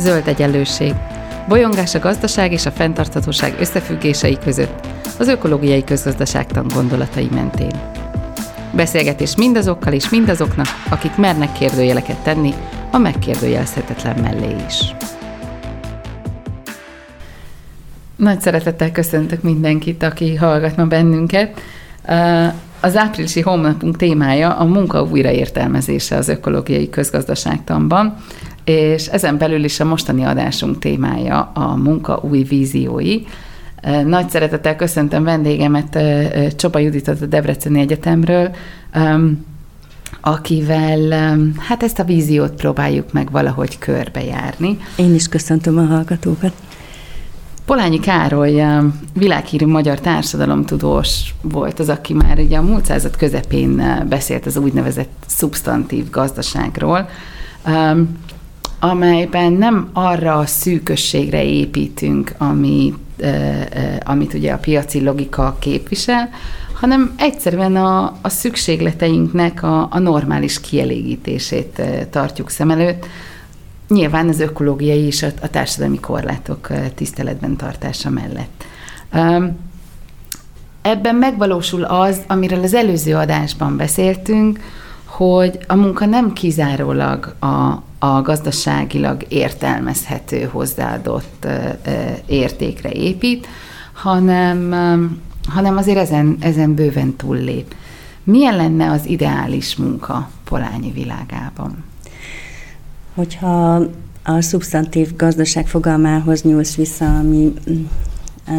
zöld egyenlőség, bolyongás a gazdaság és a fenntarthatóság összefüggései között, az ökológiai közgazdaságtan gondolatai mentén. Beszélgetés mindazokkal és mindazoknak, akik mernek kérdőjeleket tenni a megkérdőjelezhetetlen mellé is. Nagy szeretettel köszöntök mindenkit, aki hallgat ma bennünket. Az áprilisi hónapunk témája a munka újraértelmezése az ökológiai közgazdaságtanban, és ezen belül is a mostani adásunk témája a munka új víziói. Nagy szeretettel köszöntöm vendégemet, Csoba Juditot a Debreceni Egyetemről, akivel hát ezt a víziót próbáljuk meg valahogy körbejárni. Én is köszöntöm a hallgatókat. Polányi Károly világhírű magyar társadalomtudós volt az, aki már ugye a múlt század közepén beszélt az úgynevezett szubstantív gazdaságról, amelyben nem arra a szűkösségre építünk, ami, amit ugye a piaci logika képvisel, hanem egyszerűen a, a szükségleteinknek a, a normális kielégítését tartjuk szem előtt, nyilván az ökológiai és a, a társadalmi korlátok tiszteletben tartása mellett. Ebben megvalósul az, amiről az előző adásban beszéltünk, hogy a munka nem kizárólag a, a gazdaságilag értelmezhető, hozzáadott értékre épít, hanem, hanem azért ezen, ezen bőven túllép. Milyen lenne az ideális munka Polányi világában? Hogyha a szubstantív gazdaság fogalmához nyúlsz vissza, ami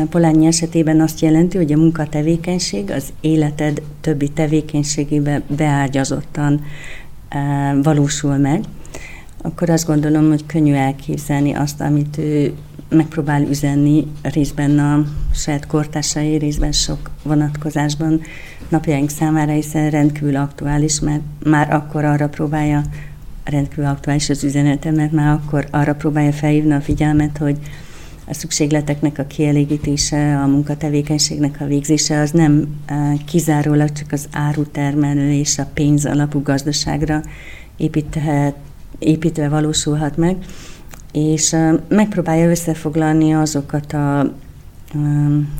Polányi esetében azt jelenti, hogy a munkatevékenység az életed többi tevékenységébe beágyazottan valósul meg, akkor azt gondolom, hogy könnyű elképzelni azt, amit ő megpróbál üzenni részben a saját kortársai, részben sok vonatkozásban napjaink számára, hiszen rendkívül aktuális, mert már akkor arra próbálja rendkívül aktuális az üzenete, mert már akkor arra próbálja felhívni a figyelmet, hogy a szükségleteknek a kielégítése, a munkatevékenységnek a végzése az nem e, kizárólag csak az árutermelő és a pénz alapú gazdaságra építhet, építve valósulhat meg, és e, megpróbálja összefoglalni azokat a e,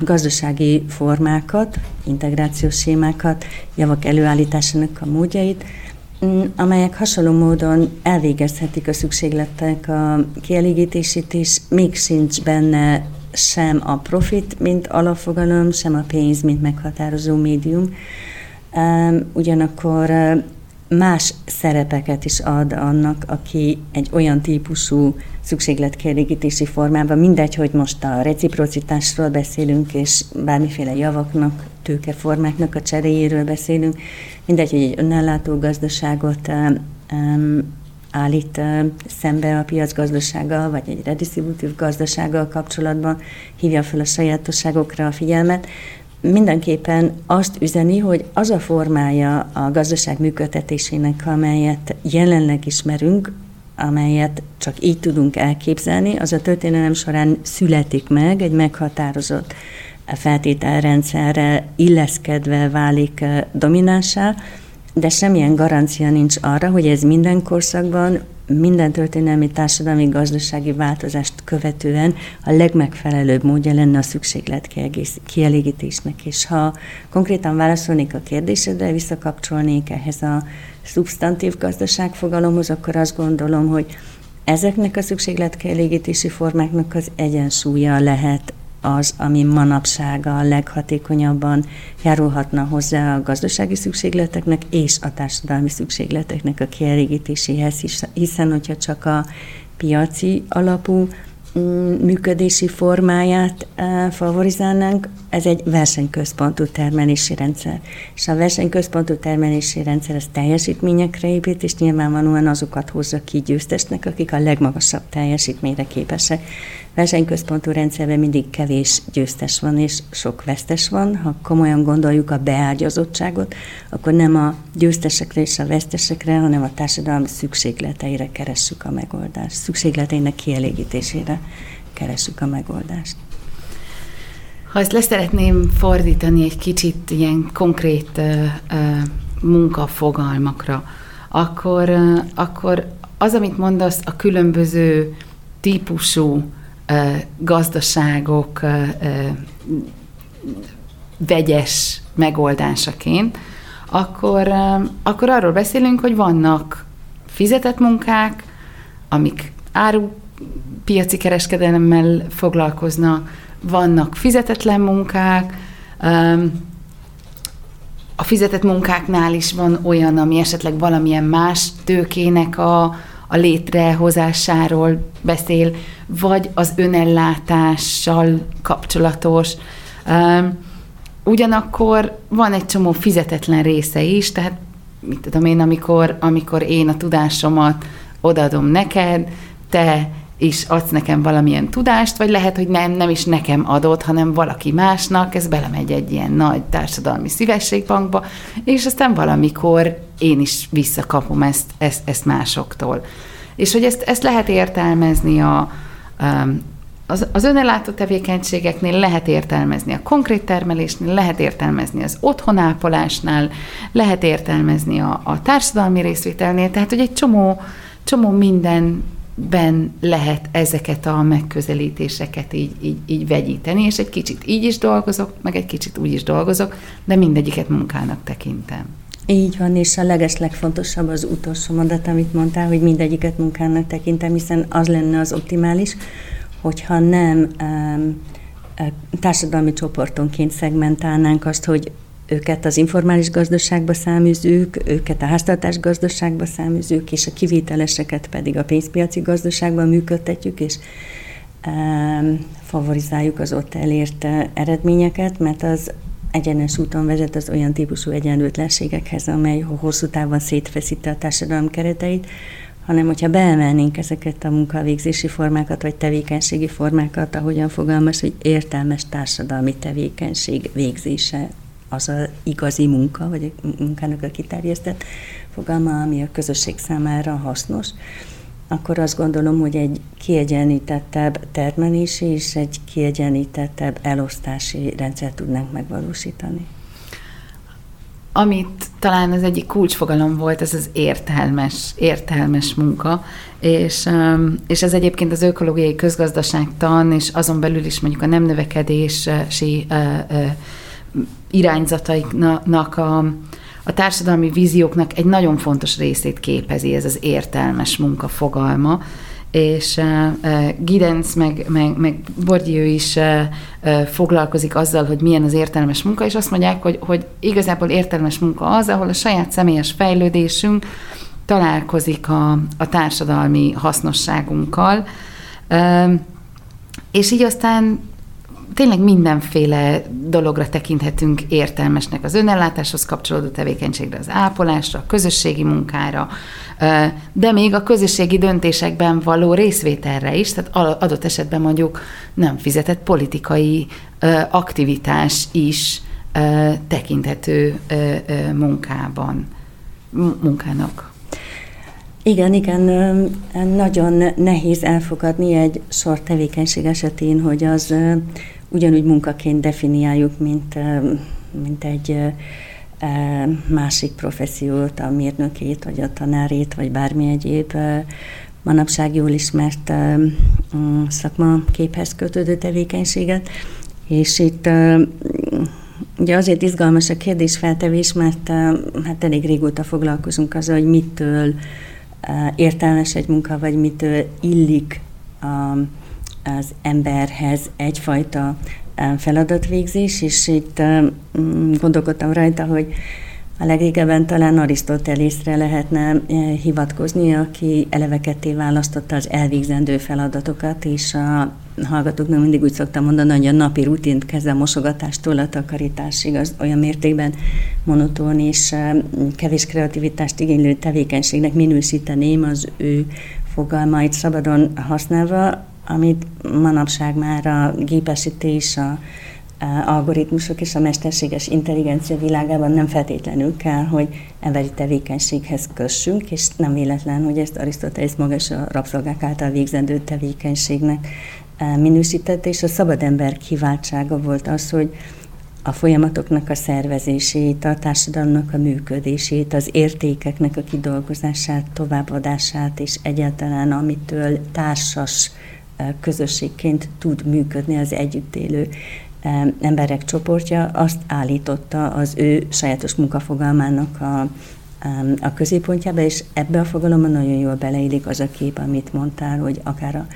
gazdasági formákat, integrációs sémákat, javak előállításának a módjait, amelyek hasonló módon elvégezhetik a szükségletek a kielégítését, és még sincs benne sem a profit, mint alapfogalom, sem a pénz, mint meghatározó médium. Ugyanakkor más szerepeket is ad annak, aki egy olyan típusú szükségletkielégítési formában, mindegy, hogy most a reciprocitásról beszélünk, és bármiféle javaknak, tőkeformáknak a cseréjéről beszélünk, mindegy, hogy egy önellátó gazdaságot um, állít szembe a piacgazdasággal, vagy egy redistributív gazdasággal kapcsolatban hívja fel a sajátosságokra a figyelmet, mindenképpen azt üzeni, hogy az a formája a gazdaság működtetésének, amelyet jelenleg ismerünk, amelyet csak így tudunk elképzelni, az a történelem során születik meg, egy meghatározott feltételrendszerre illeszkedve válik eh, dominánsá, de semmilyen garancia nincs arra, hogy ez minden korszakban minden történelmi társadalmi gazdasági változást követően a legmegfelelőbb módja lenne a szükséglet kielégítésnek. És ha konkrétan válaszolnék a kérdésedre, visszakapcsolnék ehhez a szubstantív gazdaság fogalomhoz, akkor azt gondolom, hogy ezeknek a szükségletkielégítési formáknak az egyensúlya lehet az, ami manapság a leghatékonyabban járulhatna hozzá a gazdasági szükségleteknek és a társadalmi szükségleteknek a kielégítéséhez, hiszen hogyha csak a piaci alapú mm, működési formáját e, favorizálnánk, ez egy versenyközpontú termelési rendszer. És a versenyközpontú termelési rendszer az teljesítményekre épít, és nyilvánvalóan azokat hozza ki győztesnek, akik a legmagasabb teljesítményre képesek versenyközpontú rendszerben mindig kevés győztes van és sok vesztes van. Ha komolyan gondoljuk a beágyazottságot, akkor nem a győztesekre és a vesztesekre, hanem a társadalom szükségleteire keressük a megoldást. Szükségleteinek kielégítésére keressük a megoldást. Ha ezt leszeretném fordítani egy kicsit ilyen konkrét uh, uh, munkafogalmakra, akkor, uh, akkor az, amit mondasz, a különböző típusú gazdaságok vegyes megoldásaként, akkor, akkor arról beszélünk, hogy vannak fizetett munkák, amik áru piaci kereskedelemmel foglalkoznak, vannak fizetetlen munkák, a fizetett munkáknál is van olyan, ami esetleg valamilyen más tőkének a, a létrehozásáról beszél, vagy az önellátással kapcsolatos. Ugyanakkor van egy csomó fizetetlen része is, tehát mit tudom én, amikor, amikor én a tudásomat odaadom neked, te is adsz nekem valamilyen tudást, vagy lehet, hogy nem, nem is nekem adod, hanem valaki másnak, ez belemegy egy ilyen nagy társadalmi szívességbankba, és aztán valamikor én is visszakapom ezt, ezt, ezt másoktól. És hogy ezt, ezt lehet értelmezni a, az, az önellátó tevékenységeknél lehet értelmezni a konkrét termelésnél, lehet értelmezni az otthonápolásnál, lehet értelmezni a, a társadalmi részvételnél, tehát hogy egy csomó, csomó mindenben lehet ezeket a megközelítéseket így, így, így vegyíteni, és egy kicsit így is dolgozok, meg egy kicsit úgy is dolgozok, de mindegyiket munkának tekintem. Így van, és a leges legfontosabb az utolsó mondat, amit mondtál, hogy mindegyiket munkának tekintem, hiszen az lenne az optimális, hogyha nem um, társadalmi csoportonként szegmentálnánk azt, hogy őket az informális gazdaságba száműzők, őket a háztartás gazdaságba száműzők, és a kivételeseket pedig a pénzpiaci gazdaságban működtetjük, és favorizáljuk az ott elért eredményeket, mert az egyenes úton vezet az olyan típusú egyenlőtlenségekhez, amely hosszú távon szétfeszíti a társadalom kereteit, hanem hogyha beemelnénk ezeket a munkavégzési formákat, vagy tevékenységi formákat, ahogyan fogalmaz, hogy értelmes társadalmi tevékenység végzése az a igazi munka, vagy a munkának a kiterjesztett fogalma, ami a közösség számára hasznos, akkor azt gondolom, hogy egy kiegyenlítettebb termelési és egy kiegyenlítettebb elosztási rendszert tudnánk megvalósítani. Amit talán az egyik kulcsfogalom volt, ez az értelmes, értelmes munka, és, um, és ez egyébként az ökológiai közgazdaságtan, és azon belül is mondjuk a nem növekedési uh, uh, irányzataiknak a, a társadalmi vízióknak egy nagyon fontos részét képezi ez az értelmes munka fogalma, és uh, Gidenc meg, meg, meg Bourdieu is uh, foglalkozik azzal, hogy milyen az értelmes munka, és azt mondják, hogy, hogy igazából értelmes munka az, ahol a saját személyes fejlődésünk találkozik a, a társadalmi hasznosságunkkal, uh, és így aztán tényleg mindenféle dologra tekinthetünk értelmesnek az önellátáshoz kapcsolódó tevékenységre, az ápolásra, a közösségi munkára, de még a közösségi döntésekben való részvételre is, tehát adott esetben mondjuk nem fizetett politikai aktivitás is tekinthető munkában, munkának. Igen, igen, nagyon nehéz elfogadni egy sor tevékenység esetén, hogy az ugyanúgy munkaként definiáljuk, mint, mint egy másik professziót, a mérnökét, vagy a tanárét, vagy bármi egyéb manapság jól ismert szakmaképhez kötődő tevékenységet. És itt ugye azért izgalmas a kérdésfeltevés, mert hát elég régóta foglalkozunk azzal, hogy mitől értelmes egy munka, vagy mitől illik az emberhez egyfajta feladatvégzés, és itt gondolkodtam rajta, hogy a legrégebben talán Arisztotelészre lehetne hivatkozni, aki eleve ketté választotta az elvégzendő feladatokat, és a hallgatóknak mindig úgy szoktam mondani, hogy a napi rutint kezdve a mosogatástól a takarításig az olyan mértékben monotón és kevés kreativitást igénylő tevékenységnek minősíteném az ő fogalmait szabadon használva, amit manapság már a gépesítés, a, algoritmusok és a mesterséges intelligencia világában nem feltétlenül kell, hogy emberi tevékenységhez kössünk, és nem véletlen, hogy ezt Arisztotelész maga a rabszolgák által végzendő tevékenységnek e, minősítette, és a szabad ember kiváltsága volt az, hogy a folyamatoknak a szervezését, a társadalomnak a működését, az értékeknek a kidolgozását, továbbadását, és egyáltalán amitől társas közösségként tud működni az együtt élő emberek csoportja, azt állította az ő sajátos munkafogalmának a, a középpontjába, és ebbe a fogalomban nagyon jól beleillik az a kép, amit mondtál, hogy akár a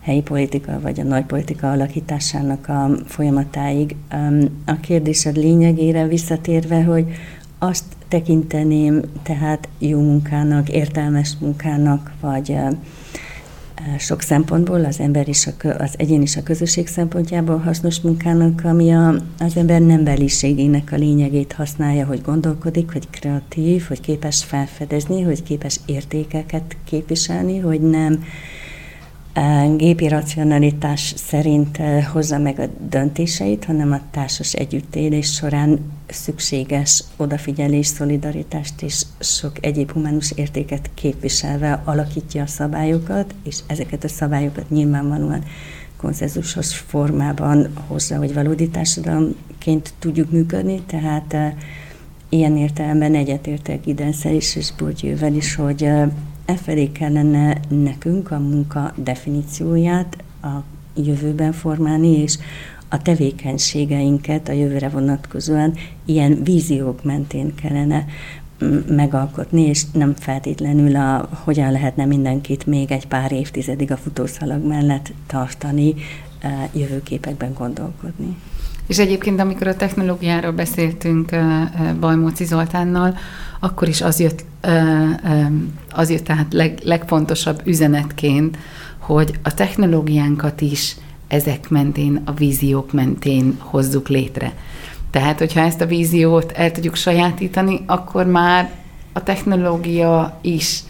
helyi politika vagy a nagy politika alakításának a folyamatáig. A kérdésed lényegére visszatérve, hogy azt tekinteném tehát jó munkának, értelmes munkának, vagy sok szempontból, az ember is, a, az egyén is a közösség szempontjából hasznos munkának, ami a, az ember nem beliségének a lényegét használja, hogy gondolkodik, hogy kreatív, hogy képes felfedezni, hogy képes értékeket képviselni, hogy nem gépi racionalitás szerint hozza meg a döntéseit, hanem a társas együttélés során szükséges odafigyelés, szolidaritást és sok egyéb humanus értéket képviselve alakítja a szabályokat, és ezeket a szabályokat nyilvánvalóan konszenzusos formában hozza, hogy valódi társadalomként tudjuk működni, tehát ilyen értelemben egyetértek Idenszel is, és Bourdieu-vel is, hogy e felé kellene nekünk a munka definícióját a jövőben formálni, és a tevékenységeinket a jövőre vonatkozóan ilyen víziók mentén kellene megalkotni, és nem feltétlenül a hogyan lehetne mindenkit még egy pár évtizedig a futószalag mellett tartani, e, jövőképekben gondolkodni. És egyébként, amikor a technológiáról beszéltünk Bajmóci Zoltánnal, akkor is az jött, az jött tehát leg, legfontosabb üzenetként, hogy a technológiánkat is ezek mentén, a víziók mentén hozzuk létre. Tehát, hogyha ezt a víziót el tudjuk sajátítani, akkor már a technológia is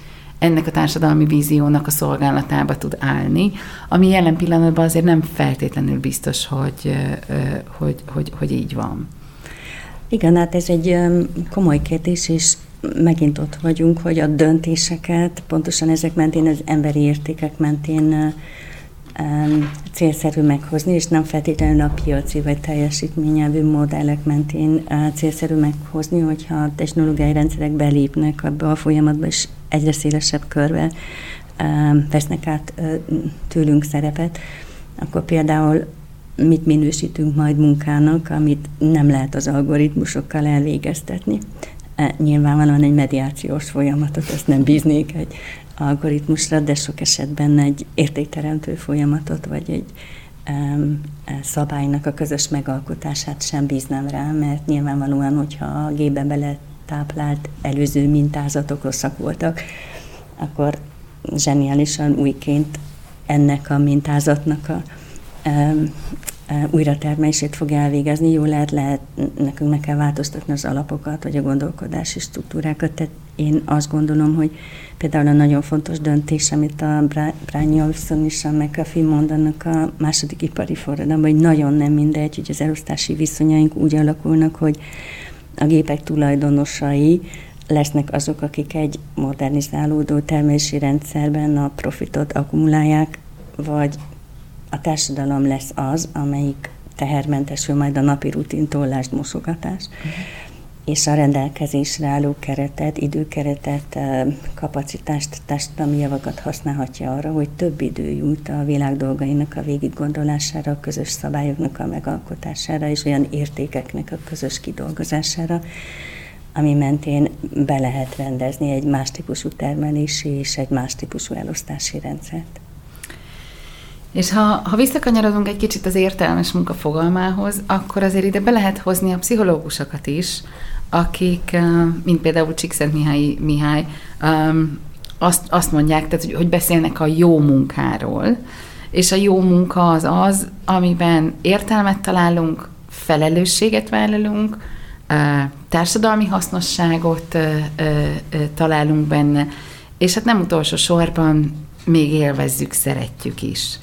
ennek a társadalmi víziónak a szolgálatába tud állni, ami jelen pillanatban azért nem feltétlenül biztos, hogy, hogy, hogy, hogy így van. Igen, hát ez egy komoly kérdés, és megint ott vagyunk, hogy a döntéseket pontosan ezek mentén, az emberi értékek mentén célszerű meghozni, és nem feltétlenül a piaci vagy teljesítményelvű modellek mentén célszerű meghozni, hogyha a technológiai rendszerek belépnek abba a folyamatba, és egyre szélesebb körbe vesznek át tőlünk szerepet, akkor például mit minősítünk majd munkának, amit nem lehet az algoritmusokkal elvégeztetni. E, nyilvánvalóan egy mediációs folyamatot, ezt nem bíznék egy algoritmusra, de sok esetben egy értékteremtő folyamatot, vagy egy um, szabálynak a közös megalkotását sem bíznám rá, mert nyilvánvalóan, hogyha a gépbe bele táplált előző mintázatok rosszak voltak, akkor zseniálisan újként ennek a mintázatnak a um, újratermelését fog elvégezni. Jó lehet, lehet, nekünk meg kell változtatni az alapokat, vagy a gondolkodási struktúrákat. Tehát én azt gondolom, hogy például a nagyon fontos döntés, amit a Brian Olson és a McAfee mondanak a második ipari forradalomban, hogy nagyon nem mindegy, hogy az elosztási viszonyaink úgy alakulnak, hogy a gépek tulajdonosai lesznek azok, akik egy modernizálódó termelési rendszerben a profitot akkumulálják, vagy a társadalom lesz az, amelyik tehermentesül majd a napi rutin tollást, mosogatás, uh-huh. És a rendelkezésre álló keretet, időkeretet, kapacitást, társadalmi javakat használhatja arra, hogy több idő jut a világ dolgainak a végig gondolására, a közös szabályoknak a megalkotására, és olyan értékeknek a közös kidolgozására, ami mentén be lehet rendezni egy más típusú termelési és egy más típusú elosztási rendszert. És ha, ha visszakanyarodunk egy kicsit az értelmes munka fogalmához, akkor azért ide be lehet hozni a pszichológusokat is, akik, mint például Csíkszent Mihály, Mihály azt, azt mondják, tehát, hogy, hogy beszélnek a jó munkáról, és a jó munka az az, amiben értelmet találunk, felelősséget vállalunk, társadalmi hasznosságot találunk benne, és hát nem utolsó sorban még élvezzük, szeretjük is.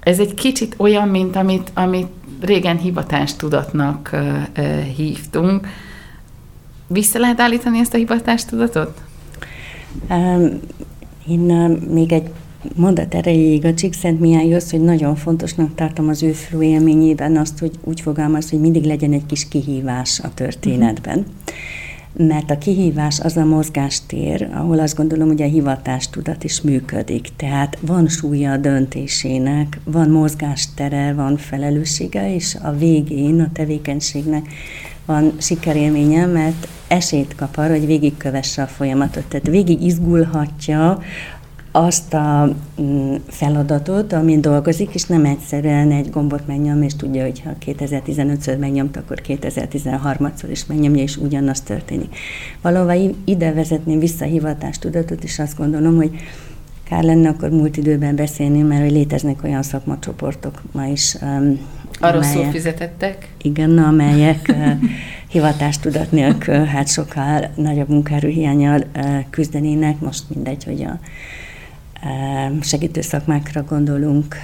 Ez egy kicsit olyan, mint amit, amit régen hivatástudatnak hívtunk. Vissza lehet állítani ezt a hivatástudatot? Én még egy mondat erejéig a Csíkszentmihályhoz, hogy nagyon fontosnak tartom az ő élményében azt, hogy úgy fogalmaz, hogy mindig legyen egy kis kihívás a történetben. Mert a kihívás az a mozgástér, ahol azt gondolom, hogy a hivatástudat is működik. Tehát van súlya a döntésének, van mozgástere, van felelőssége, és a végén a tevékenységnek van sikerélménye, mert esélyt kap arra, hogy végigkövesse a folyamatot. Tehát végig izgulhatja azt a mm, feladatot, amin dolgozik, és nem egyszerűen egy gombot megnyom, és tudja, hogy ha 2015-ször megnyomt, akkor 2013-szor is megnyomja, és ugyanaz történik. Valóban ide vezetném vissza a hivatástudatot, és azt gondolom, hogy kár lenne akkor múlt időben beszélni, mert hogy léteznek olyan szakmacsoportok ma is. Um, Arról szó fizetettek? Igen, amelyek uh, hivatástudat nélkül hát sokkal nagyobb munkaerőhiányjal uh, küzdenének. Most mindegy, hogy a segítő szakmákra gondolunk,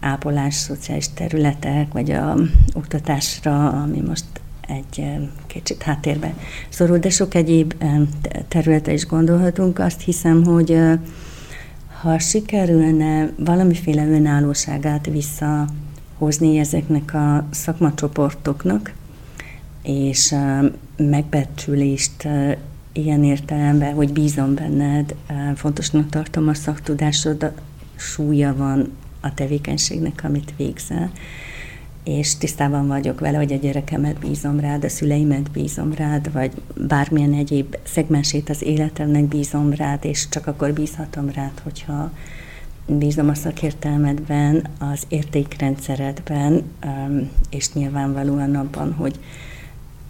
ápolás, szociális területek, vagy a oktatásra, ami most egy kicsit háttérbe szorul, de sok egyéb területre is gondolhatunk. Azt hiszem, hogy ha sikerülne valamiféle önállóságát visszahozni ezeknek a szakmacsoportoknak, és megbecsülést ilyen értelemben, hogy bízom benned, fontosnak tartom a szaktudásod, súlya van a tevékenységnek, amit végzel, és tisztában vagyok vele, hogy a gyerekemet bízom rád, a szüleimet bízom rád, vagy bármilyen egyéb szegmensét az életemnek bízom rád, és csak akkor bízhatom rád, hogyha bízom a szakértelmedben, az értékrendszeredben, és nyilvánvalóan abban, hogy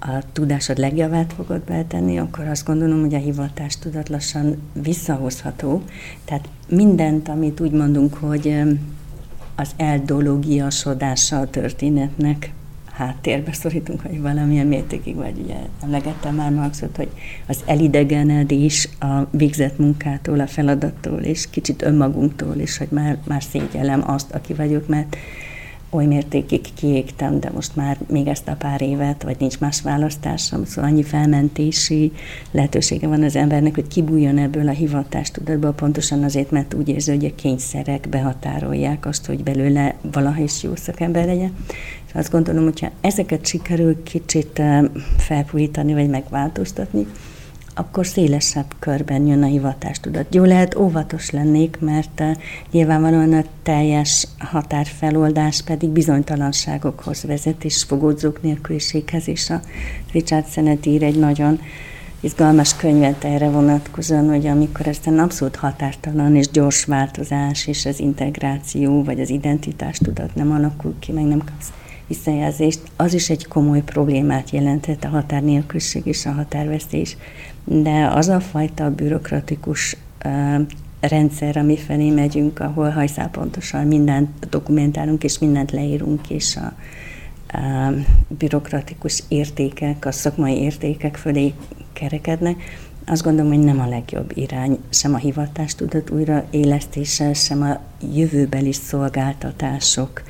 a tudásod legjavát fogod beltenni, akkor azt gondolom, hogy a hivatás tudat lassan visszahozható. Tehát mindent, amit úgy mondunk, hogy az eldologiasodása a történetnek háttérbe szorítunk, hogy valamilyen mértékig, vagy ugye emlegettem már Marxot, hogy az elidegenedés a végzett munkától, a feladattól, és kicsit önmagunktól is, hogy már, már szégyellem azt, aki vagyok, mert oly mértékig kiégtem, de most már még ezt a pár évet, vagy nincs más választásom, szóval annyi felmentési lehetősége van az embernek, hogy kibújjon ebből a hivatástudatból, pontosan azért, mert úgy érzi, hogy a kényszerek behatárolják azt, hogy belőle valaha is jó szakember legyen. És azt gondolom, hogyha ezeket sikerül kicsit eh, felpújítani, vagy megváltoztatni, akkor szélesebb körben jön a hivatástudat. Jó lehet óvatos lennék, mert uh, nyilvánvalóan a teljes határfeloldás pedig bizonytalanságokhoz vezet, és fogódzók nélküliséghez, és a Richard Sennett ír egy nagyon izgalmas könyvet erre vonatkozóan, hogy amikor ezt a abszolút határtalan és gyors változás és az integráció vagy az identitástudat nem alakul ki, meg nem kapsz visszajelzést, az is egy komoly problémát jelentett a határnélküliség és a határvesztés de az a fajta bürokratikus rendszer, ami felé megyünk, ahol hajszálpontosan mindent dokumentálunk, és mindent leírunk, és a, a bürokratikus értékek, a szakmai értékek fölé kerekednek, azt gondolom, hogy nem a legjobb irány, sem a hivatástudat újraélesztése, sem a jövőbeli szolgáltatások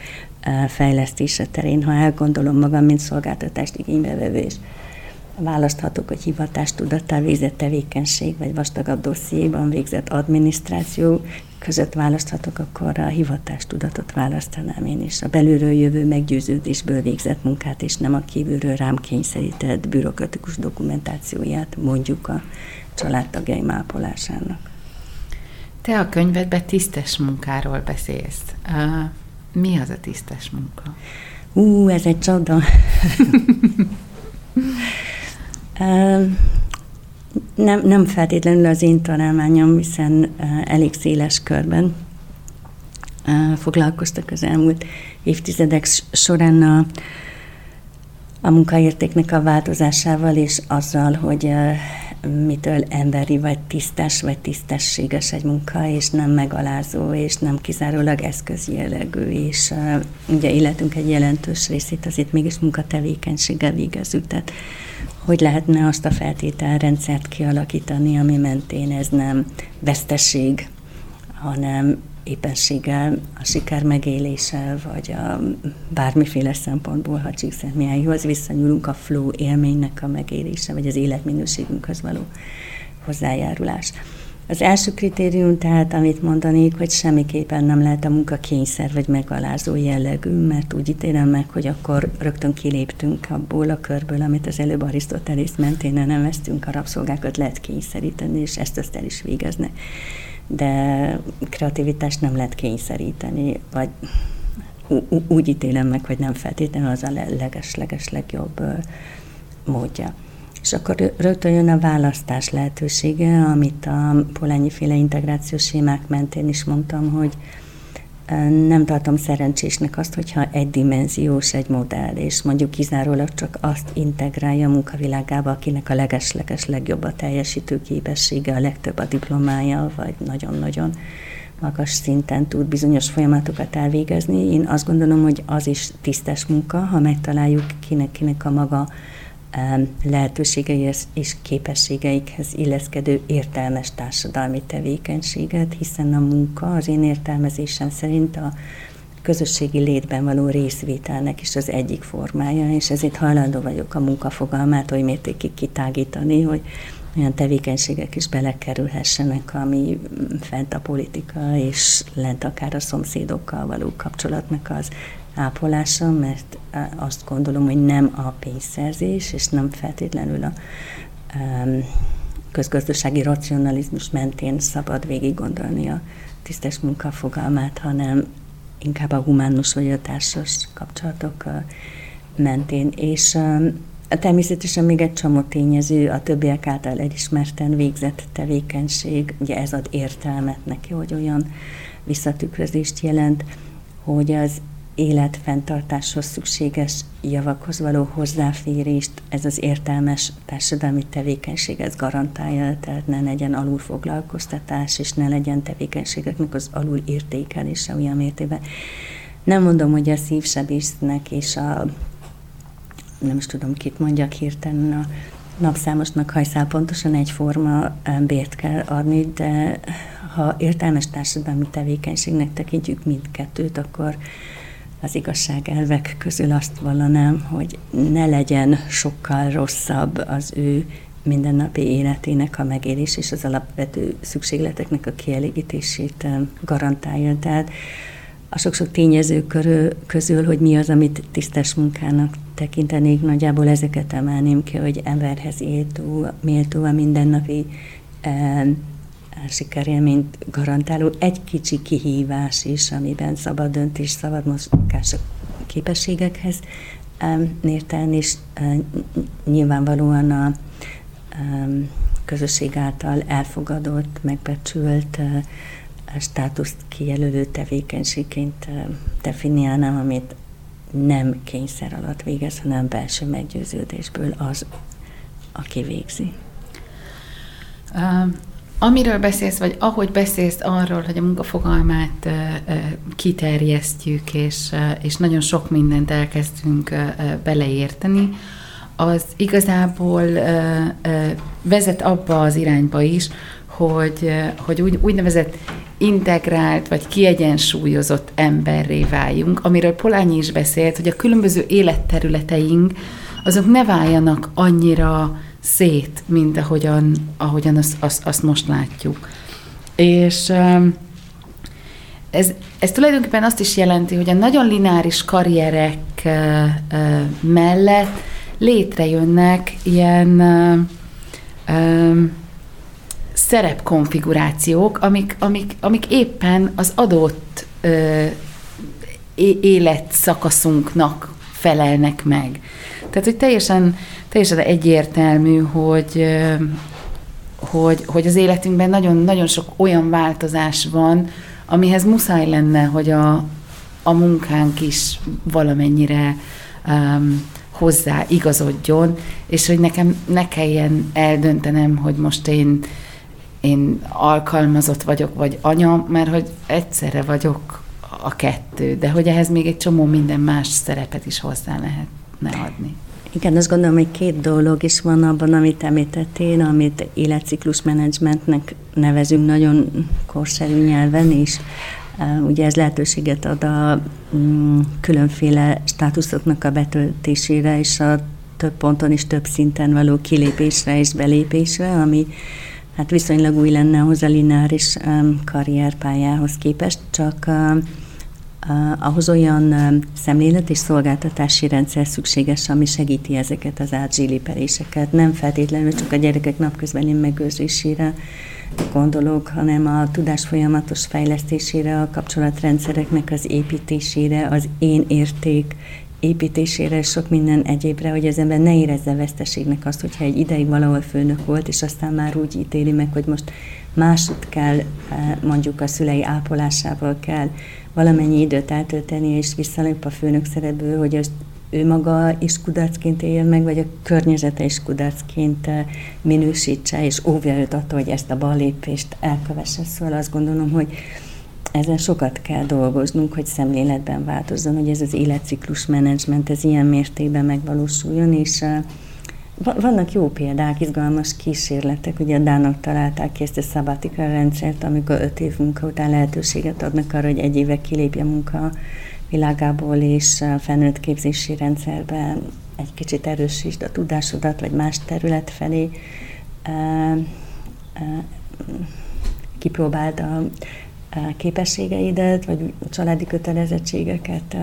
fejlesztése terén, ha elgondolom magam, mint szolgáltatást igénybevevő, és választhatok, hogy hivatástudattá végzett tevékenység, vagy vastagabb dossziéban végzett adminisztráció között választhatok, akkor a hivatástudatot választanám én is. A belülről jövő meggyőződésből végzett munkát, és nem a kívülről rám kényszerített bürokratikus dokumentációját, mondjuk a családtagjaim ápolásának. Te a könyvedben tisztes munkáról beszélsz. Mi az a tisztes munka? Ú, ez egy csoda. Nem, nem feltétlenül az én találmányom, hiszen elég széles körben foglalkoztak az elmúlt évtizedek során a, a munkaértéknek a változásával, és azzal, hogy mitől emberi, vagy tisztes, vagy tisztességes egy munka, és nem megalázó, és nem kizárólag eszközjellegű, és ugye életünk egy jelentős részét azért mégis munkatevékenységgel végezzük, tehát hogy lehetne azt a feltételrendszert kialakítani, ami mentén ez nem veszteség, hanem éppenséggel a siker megélése, vagy a bármiféle szempontból, ha Csíkszentmihályhoz visszanyúlunk a flow élménynek a megélése, vagy az életminőségünkhöz való hozzájárulás. Az első kritérium tehát, amit mondanék, hogy semmiképpen nem lehet a munka kényszer vagy megalázó jellegű, mert úgy ítélem meg, hogy akkor rögtön kiléptünk abból a körből, amit az előbb Arisztotelész mentén neveztünk, a rabszolgákat lehet kényszeríteni, és ezt azt el is végeznek. De kreativitást nem lehet kényszeríteni, vagy úgy ítélem meg, hogy nem feltétlenül az a leges-leges legjobb módja. És akkor rögtön jön a választás lehetősége, amit a polányi féle integrációs sémák mentén is mondtam, hogy nem tartom szerencsésnek azt, hogyha egydimenziós egy modell, és mondjuk kizárólag csak azt integrálja a munkavilágába, akinek a legesleges legjobb a teljesítő képessége, a legtöbb a diplomája, vagy nagyon-nagyon magas szinten tud bizonyos folyamatokat elvégezni. Én azt gondolom, hogy az is tisztes munka, ha megtaláljuk kinek-kinek a maga lehetőségeihez és képességeikhez illeszkedő értelmes társadalmi tevékenységet, hiszen a munka az én értelmezésem szerint a közösségi létben való részvételnek is az egyik formája, és ezért hajlandó vagyok a munkafogalmát oly mértékig kitágítani, hogy olyan tevékenységek is belekerülhessenek, ami fent a politika, és lent akár a szomszédokkal való kapcsolatnak az ápolása, mert azt gondolom, hogy nem a pénzszerzés, és nem feltétlenül a közgazdasági racionalizmus mentén szabad végig gondolni a tisztes munka fogalmát, hanem inkább a humánus vagy a társas kapcsolatok mentén. És természetesen még egy csomó tényező, a többiek által elismerten végzett tevékenység, ugye ez ad értelmet neki, hogy olyan visszatükrözést jelent, hogy az életfenntartáshoz szükséges javakhoz való hozzáférést ez az értelmes társadalmi tevékenység ez garantálja, tehát ne legyen alulfoglalkoztatás, és ne legyen tevékenységeknek az alul értékelése olyan mértében. Nem mondom, hogy a szívsebésznek és a nem is tudom, kit mondjak hirtelen, a napszámosnak hajszál pontosan egyforma bért kell adni, de ha értelmes társadalmi tevékenységnek tekintjük mindkettőt, akkor az igazság elvek közül azt vallanám, hogy ne legyen sokkal rosszabb az ő mindennapi életének a megélés és az alapvető szükségleteknek a kielégítését garantálja. Tehát a sok-sok tényező körül, közül, hogy mi az, amit tisztes munkának tekintenék, nagyjából ezeket emelném ki, hogy emberhez éltó, méltó a mindennapi sikerélményt garantáló egy kicsi kihívás is, amiben szabad döntés, szabad mozgás képességekhez mérten, e, nyilvánvalóan a közösség által elfogadott, megbecsült e, státuszt kijelölő tevékenységként definiálnám, amit nem kényszer alatt végez, hanem belső meggyőződésből az, aki végzi. Amiről beszélsz, vagy ahogy beszélsz arról, hogy a munkafogalmát uh, kiterjesztjük, és, és nagyon sok mindent elkezdünk beleérteni, az igazából vezet abba az irányba is, hogy, hogy úgy, úgynevezett integrált vagy kiegyensúlyozott emberré váljunk, amiről Polányi is beszélt, hogy a különböző életterületeink azok ne váljanak annyira szét, mint ahogyan, ahogyan azt, azt, azt most látjuk. És ez, ez tulajdonképpen azt is jelenti, hogy a nagyon lineáris karrierek mellett létrejönnek ilyen szerepkonfigurációk, amik, amik, amik éppen az adott életszakaszunknak felelnek meg. Tehát, hogy teljesen, teljesen egyértelmű, hogy, hogy, hogy az életünkben nagyon, nagyon sok olyan változás van, amihez muszáj lenne, hogy a, a munkánk is valamennyire um, hozzá igazodjon, és hogy nekem ne kelljen eldöntenem, hogy most én én alkalmazott vagyok, vagy anya, mert hogy egyszerre vagyok a kettő, de hogy ehhez még egy csomó minden más szerepet is hozzá lehetne adni. Igen, azt gondolom, hogy két dolog is van abban, amit említettél, amit életciklusmenedzsmentnek nevezünk nagyon korszerű nyelven is. Ugye ez lehetőséget ad a mm, különféle státuszoknak a betöltésére, és a több ponton és több szinten való kilépésre és belépésre, ami hát viszonylag új lenne ahhoz a lineáris karrierpályához képest, csak ahhoz olyan szemlélet és szolgáltatási rendszer szükséges, ami segíti ezeket az átzsilipeléseket. Nem feltétlenül csak a gyerekek napközbeni megőrzésére gondolok, hanem a tudás folyamatos fejlesztésére, a kapcsolatrendszereknek az építésére, az én érték építésére, sok minden egyébre, hogy az ember ne érezze veszteségnek azt, hogyha egy ideig valahol főnök volt, és aztán már úgy ítéli meg, hogy most másút kell, mondjuk a szülei ápolásával kell valamennyi időt eltölteni, és visszalép a főnök szerepből, hogy az ő maga is kudarcként élje meg, vagy a környezete is kudarcként eh, minősítse, és óvja őt attól, hogy ezt a ballépést elkövesse. Szóval azt gondolom, hogy ezen sokat kell dolgoznunk, hogy szemléletben változzon, hogy ez az életciklus menedzsment, ez ilyen mértékben megvalósuljon, és eh, vannak jó példák, izgalmas kísérletek, ugye a Dánok találták ki ezt a szabatika rendszert, amikor öt év munka után lehetőséget adnak arra, hogy egy éve kilépje munka világából, és felnőtt képzési rendszerben egy kicsit erősítsd a tudásodat, vagy más terület felé kipróbáld a képességeidet, vagy a családi kötelezettségeket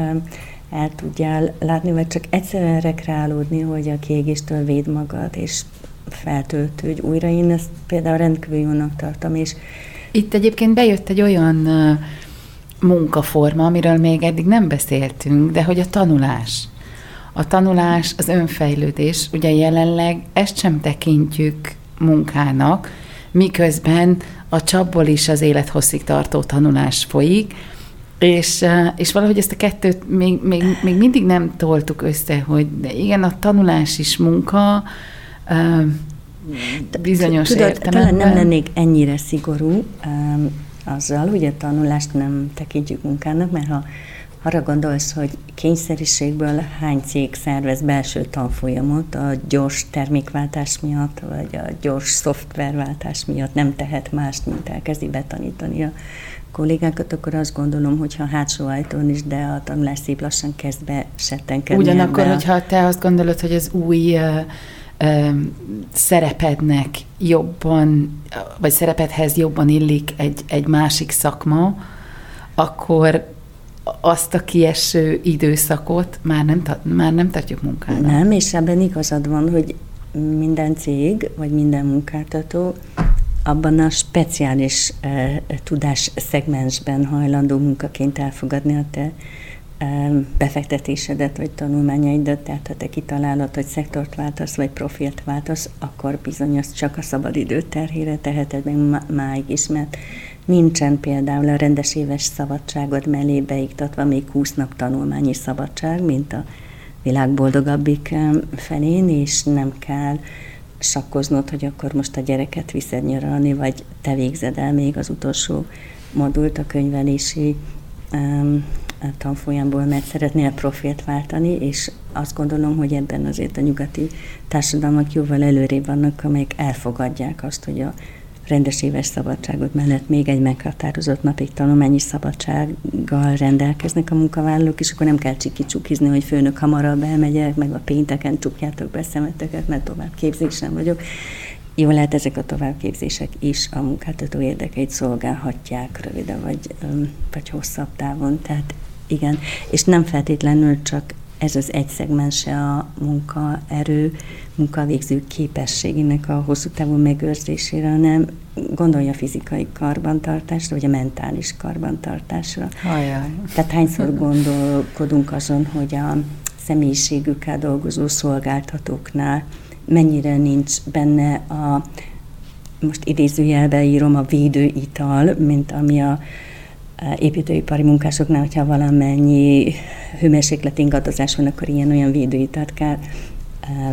el tudjál látni, vagy csak egyszerűen rekreálódni, hogy a kiégéstől véd magad, és feltöltődj újra. Én ezt például rendkívül jónak tartom, és itt egyébként bejött egy olyan munkaforma, amiről még eddig nem beszéltünk, de hogy a tanulás. A tanulás, az önfejlődés, ugye jelenleg ezt sem tekintjük munkának, miközben a csapból is az élethosszig tartó tanulás folyik, és, és valahogy ezt a kettőt még, még, még mindig nem toltuk össze, hogy de igen, a tanulás is munka, bizonyos Tudod, értelemben. Talán nem lennék ennyire szigorú azzal, hogy a tanulást nem tekintjük munkának, mert ha arra gondolsz, hogy kényszeriségből hány cég szervez belső tanfolyamot a gyors termékváltás miatt, vagy a gyors szoftverváltás miatt nem tehet mást, mint elkezdi betanítani a kollégákat, akkor azt gondolom, hogy ha hátsó ajtón is, de a tanulás szép lassan kezd be settenkedni. Ugyanakkor, ebbe. hogyha te azt gondolod, hogy az új uh, uh, szerepednek jobban, vagy szerepedhez jobban illik egy, egy másik szakma, akkor azt a kieső időszakot már nem, már nem tartjuk munkának. Nem, és ebben igazad van, hogy minden cég, vagy minden munkáltató abban a speciális uh, tudás szegmensben hajlandó munkaként elfogadni a te uh, befektetésedet, vagy tanulmányaidat, tehát ha te kitalálod, hogy szektort váltasz, vagy profilt váltasz, akkor bizony azt csak a szabadidő terhére teheted meg máig is, mert nincsen például a rendes éves szabadságod mellé beiktatva még 20 nap tanulmányi szabadság, mint a világ boldogabbik felén, és nem kell sakkoznod, hogy akkor most a gyereket viszed nyaralni, vagy te végzed el még az utolsó modult a könyvelési um, tanfolyamból, mert szeretnél profilt váltani, és azt gondolom, hogy ebben azért a nyugati társadalmak jóval előrébb vannak, amelyek elfogadják azt, hogy a rendes éves szabadságot mellett még egy meghatározott napig tanulmányi szabadsággal rendelkeznek a munkavállalók, és akkor nem kell csiki-csukizni, hogy főnök hamarabb elmegyek, meg a pénteken csukjátok be szemeteket, mert tovább képzésen vagyok. Jó lehet, ezek a továbbképzések is a munkáltató érdekeit szolgálhatják rövide vagy, vagy hosszabb távon. Tehát igen, és nem feltétlenül csak ez az egy szegmense a munkaerő, munkavégző képességének a hosszú távú megőrzésére, hanem gondolja a fizikai karbantartásra, vagy a mentális karbantartásra. Ajaj. Tehát hányszor gondolkodunk azon, hogy a személyiségükkel dolgozó szolgáltatóknál mennyire nincs benne a, most idézőjelbe írom, a védőital, mint ami a építőipari munkásoknál, hogyha valamennyi hőmérséklet ingadozás van, akkor ilyen-olyan védőitalt kell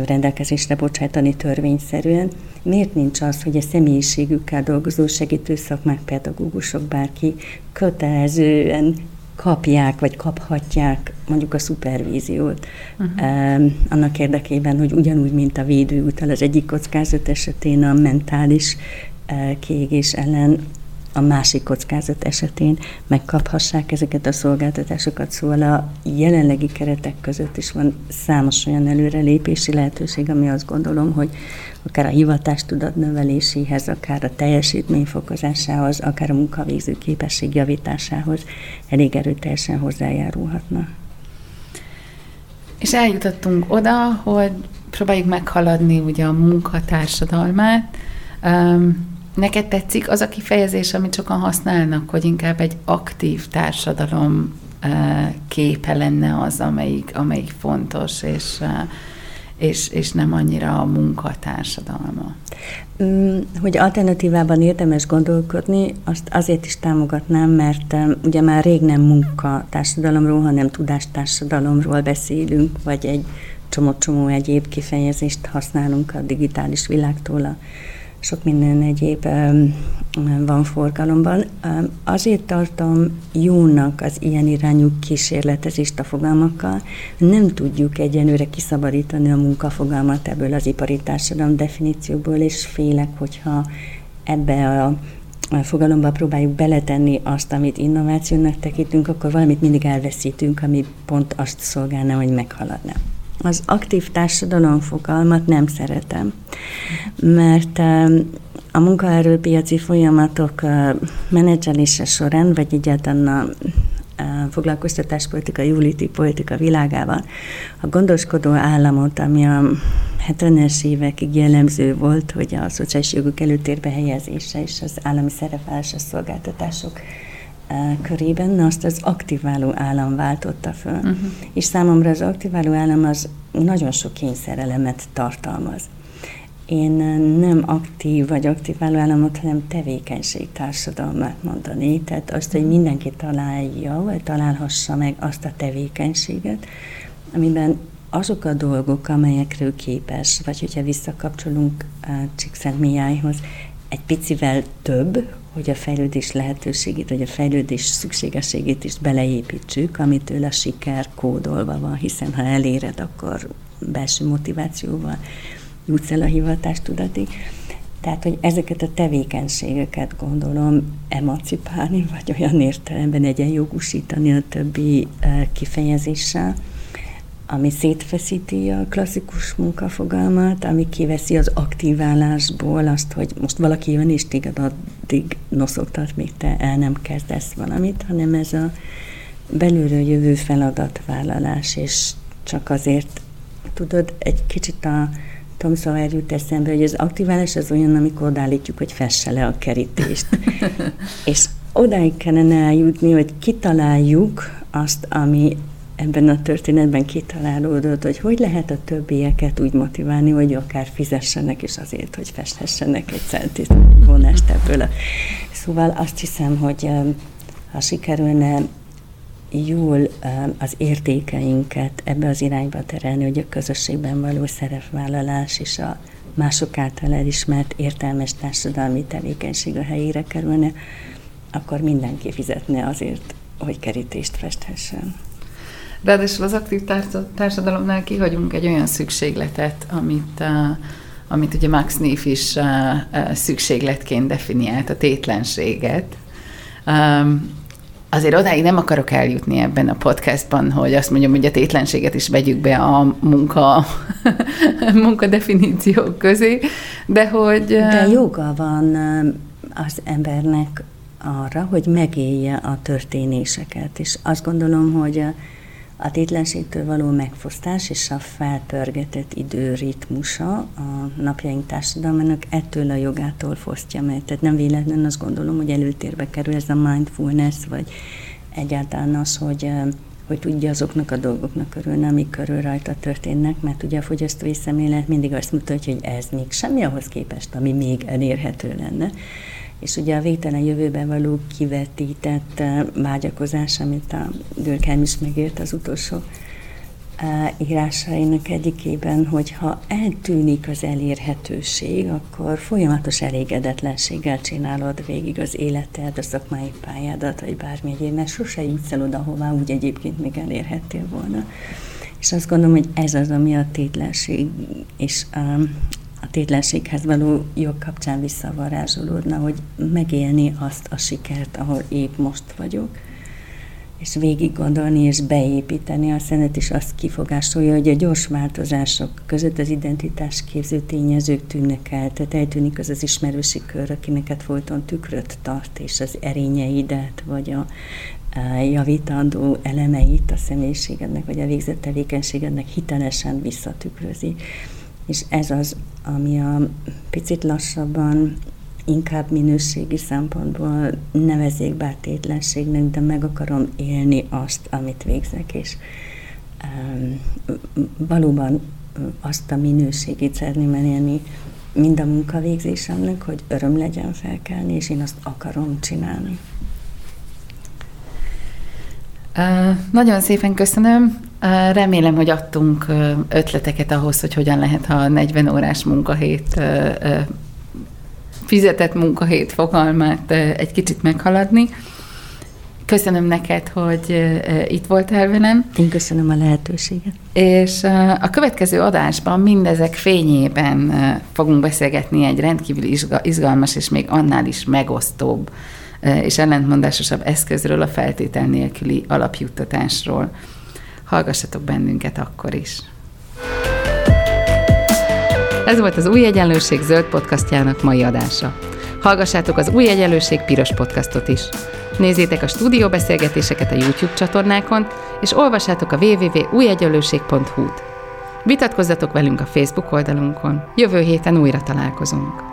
rendelkezésre bocsájtani törvényszerűen. Miért nincs az, hogy a személyiségükkel dolgozó segítő szakmák, pedagógusok, bárki kötelezően kapják, vagy kaphatják mondjuk a szupervíziót uh-huh. annak érdekében, hogy ugyanúgy, mint a védőúttal az egyik kockázat esetén a mentális kiégés ellen a másik kockázat esetén megkaphassák ezeket a szolgáltatásokat. Szóval a jelenlegi keretek között is van számos olyan előrelépési lehetőség, ami azt gondolom, hogy akár a hivatástudat növeléséhez, akár a teljesítmény fokozásához, akár a munkavégző képesség javításához elég erőteljesen hozzájárulhatna. És eljutottunk oda, hogy próbáljuk meghaladni ugye a munkatársadalmát. Um, neked tetszik az a kifejezés, amit sokan használnak, hogy inkább egy aktív társadalom képe lenne az, amelyik, amelyik fontos, és és, és nem annyira a munkatársadalma. Mm, hogy alternatívában érdemes gondolkodni, azt azért is támogatnám, mert ugye már rég nem munkatársadalomról, hanem tudástársadalomról beszélünk, vagy egy csomó-csomó egyéb kifejezést használunk a digitális világtól a sok minden egyéb van forgalomban. Azért tartom jónak az ilyen irányú kísérletezést a fogalmakkal. Nem tudjuk egyenőre kiszabadítani a munkafogalmat ebből az ipari társadalom definícióból, és félek, hogyha ebbe a fogalomba próbáljuk beletenni azt, amit innovációnak tekintünk, akkor valamit mindig elveszítünk, ami pont azt szolgálna, hogy meghaladna. Az aktív társadalom fogalmat nem szeretem, mert a munkaerőpiaci folyamatok menedzselése során, vagy egyáltalán a foglalkoztatáspolitika, júliti politika világában a gondoskodó államot, ami a 70-es évekig jellemző volt, hogy a szociális jogok előtérbe helyezése és az állami szerepvállalása szolgáltatások körében, azt az aktiváló állam váltotta föl. Uh-huh. És számomra az aktiváló állam az nagyon sok kényszerelemet tartalmaz. Én nem aktív vagy aktiváló államot, hanem tevékenység társadalmát mondani. Tehát azt, hogy mindenki találja, vagy találhassa meg azt a tevékenységet, amiben azok a dolgok, amelyekről képes, vagy hogyha visszakapcsolunk Csíkszent Miájhoz, egy picivel több, hogy a fejlődés lehetőségét, vagy a fejlődés szükségességét is beleépítsük, amitől a siker kódolva van, hiszen ha eléred, akkor belső motivációval jutsz el a hivatástudatig. Tehát, hogy ezeket a tevékenységeket gondolom emancipálni, vagy olyan értelemben egyenjogúsítani a többi eh, kifejezéssel, ami szétfeszíti a klasszikus munkafogalmat, ami kiveszi az aktiválásból azt, hogy most valaki jön és téged addig noszogtat, még te el nem kezdesz valamit, hanem ez a belülről jövő feladatvállalás, és csak azért, tudod, egy kicsit a Tom Sawyer jut eszembe, hogy az aktiválás az olyan, amikor odállítjuk, hogy fesse le a kerítést. és odáig kellene eljutni, hogy kitaláljuk azt, ami ebben a történetben kitalálódott, hogy hogy lehet a többieket úgy motiválni, hogy akár fizessenek is azért, hogy festhessenek egy centit vonást ebből. Szóval azt hiszem, hogy ha sikerülne jól az értékeinket ebbe az irányba terelni, hogy a közösségben való szerepvállalás és a mások által elismert értelmes társadalmi tevékenység a helyére kerülne, akkor mindenki fizetne azért, hogy kerítést festhessen. Ráadásul az aktív társadalomnál kihagyunk egy olyan szükségletet, amit, uh, amit ugye Max Neef is uh, uh, szükségletként definiált, a tétlenséget. Um, azért odáig nem akarok eljutni ebben a podcastban, hogy azt mondjam, hogy a tétlenséget is vegyük be a munka, munka definíciók közé, de hogy... De joga van az embernek arra, hogy megélje a történéseket, és azt gondolom, hogy a tétlenségtől való megfosztás és a felpörgetett idő ritmusa a napjaink társadalmának ettől a jogától fosztja meg. Tehát nem véletlenül azt gondolom, hogy előtérbe kerül ez a mindfulness, vagy egyáltalán az, hogy hogy tudja azoknak a dolgoknak örülni, amik körül rajta történnek, mert ugye a fogyasztói szemlélet mindig azt mutatja, hogy ez még semmi ahhoz képest, ami még elérhető lenne és ugye a végtelen jövőben való kivetített eh, vágyakozás, amit a Dürkheim is megért az utolsó eh, írásainak egyikében, hogy ha eltűnik az elérhetőség, akkor folyamatos elégedetlenséggel csinálod végig az életed, a szakmai pályádat, vagy bármi egyéb, mert sose jutsz el oda, hová úgy egyébként még elérhettél volna. És azt gondolom, hogy ez az, ami a tétlenség és a, tétlenséghez való jog kapcsán visszavarázsolódna, hogy megélni azt a sikert, ahol épp most vagyok, és végig gondolni és beépíteni. A szenet is azt kifogásolja, hogy a gyors változások között az identitás képző tényezők tűnnek el, tehát eltűnik az az ismerősi kör, akinek folyton tükröt tart, és az erényeidet, vagy a javítandó elemeit a személyiségednek, vagy a végzett tevékenységednek hitelesen visszatükrözi. És ez az, ami a picit lassabban inkább minőségi szempontból nevezzék bár tétlenségnek, de meg akarom élni azt, amit végzek, és um, valóban azt a minőségét szeretném elérni mind a munkavégzésemnek, hogy öröm legyen felkelni, és én azt akarom csinálni. Uh, nagyon szépen köszönöm. Remélem, hogy adtunk ötleteket ahhoz, hogy hogyan lehet a 40 órás munkahét fizetett munkahét fogalmát egy kicsit meghaladni. Köszönöm neked, hogy itt voltál velem. Én köszönöm a lehetőséget. És a következő adásban mindezek fényében fogunk beszélgetni egy rendkívül izgalmas és még annál is megosztóbb és ellentmondásosabb eszközről, a feltétel nélküli alapjuttatásról. Hallgassatok bennünket akkor is. Ez volt az Új Egyenlőség zöld podcastjának mai adása. Hallgassátok az Új Egyenlőség piros podcastot is. Nézzétek a stúdióbeszélgetéseket a YouTube csatornákon, és olvassátok a www.újegyenlőség.hu-t. Vitatkozzatok velünk a Facebook oldalunkon. Jövő héten újra találkozunk.